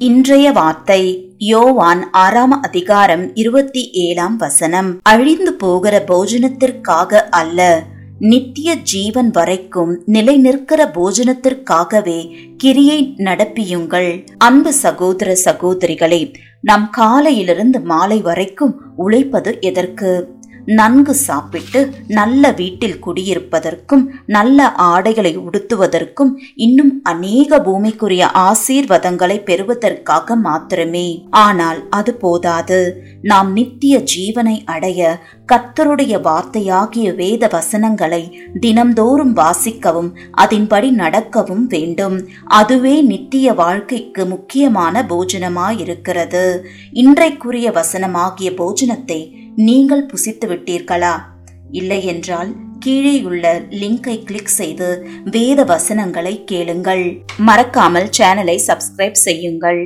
இன்றைய வார்த்தை யோவான் ஆறாம் அதிகாரம் இருபத்தி ஏழாம் வசனம். அழிந்து போகிற போஜனத்திற்காக அல்ல நித்திய ஜீவன் வரைக்கும் நிலை நிற்கிற போஜனத்திற்காகவே கிரியை நடப்பியுங்கள். அன்பு சகோதர சகோதரிகளே நம் காலையிலிருந்து மாலை வரைக்கும் உழைப்பது எதற்கு? நன்கு சாப்பிட்டு நல்ல வீட்டில் குடியிருப்பதற்கும் நல்ல ஆடைகளை உடுத்துவதற்கும் இன்னும் அநேக பூமிக்குரிய ஆசீர்வாதங்களை பெறுவதற்காக மாத்திரமே. ஆனால் அது போதாது. நாம் நித்திய ஜீவனை அடைய கர்த்தருடைய வார்த்தையாகிய வேத வசனங்களை தினம்தோறும் வாசிக்கவும் அதன்படி நடக்கவும் வேண்டும். அதுவே நித்திய வாழ்க்கைக்கு முக்கியமான போஜனமாயிருக்கிறது. இன்றைக்குரிய வசனமாகிய போஜனத்தை நீங்கள் புசித்து விட்டீர்களா இல்லை என்றால் கீழேயுள்ள லிங்கை கிளிக் செய்து வேத வசனங்களை கேளுங்கள். மறக்காமல் சேனலை சப்ஸ்கிரைப் செய்யுங்கள்.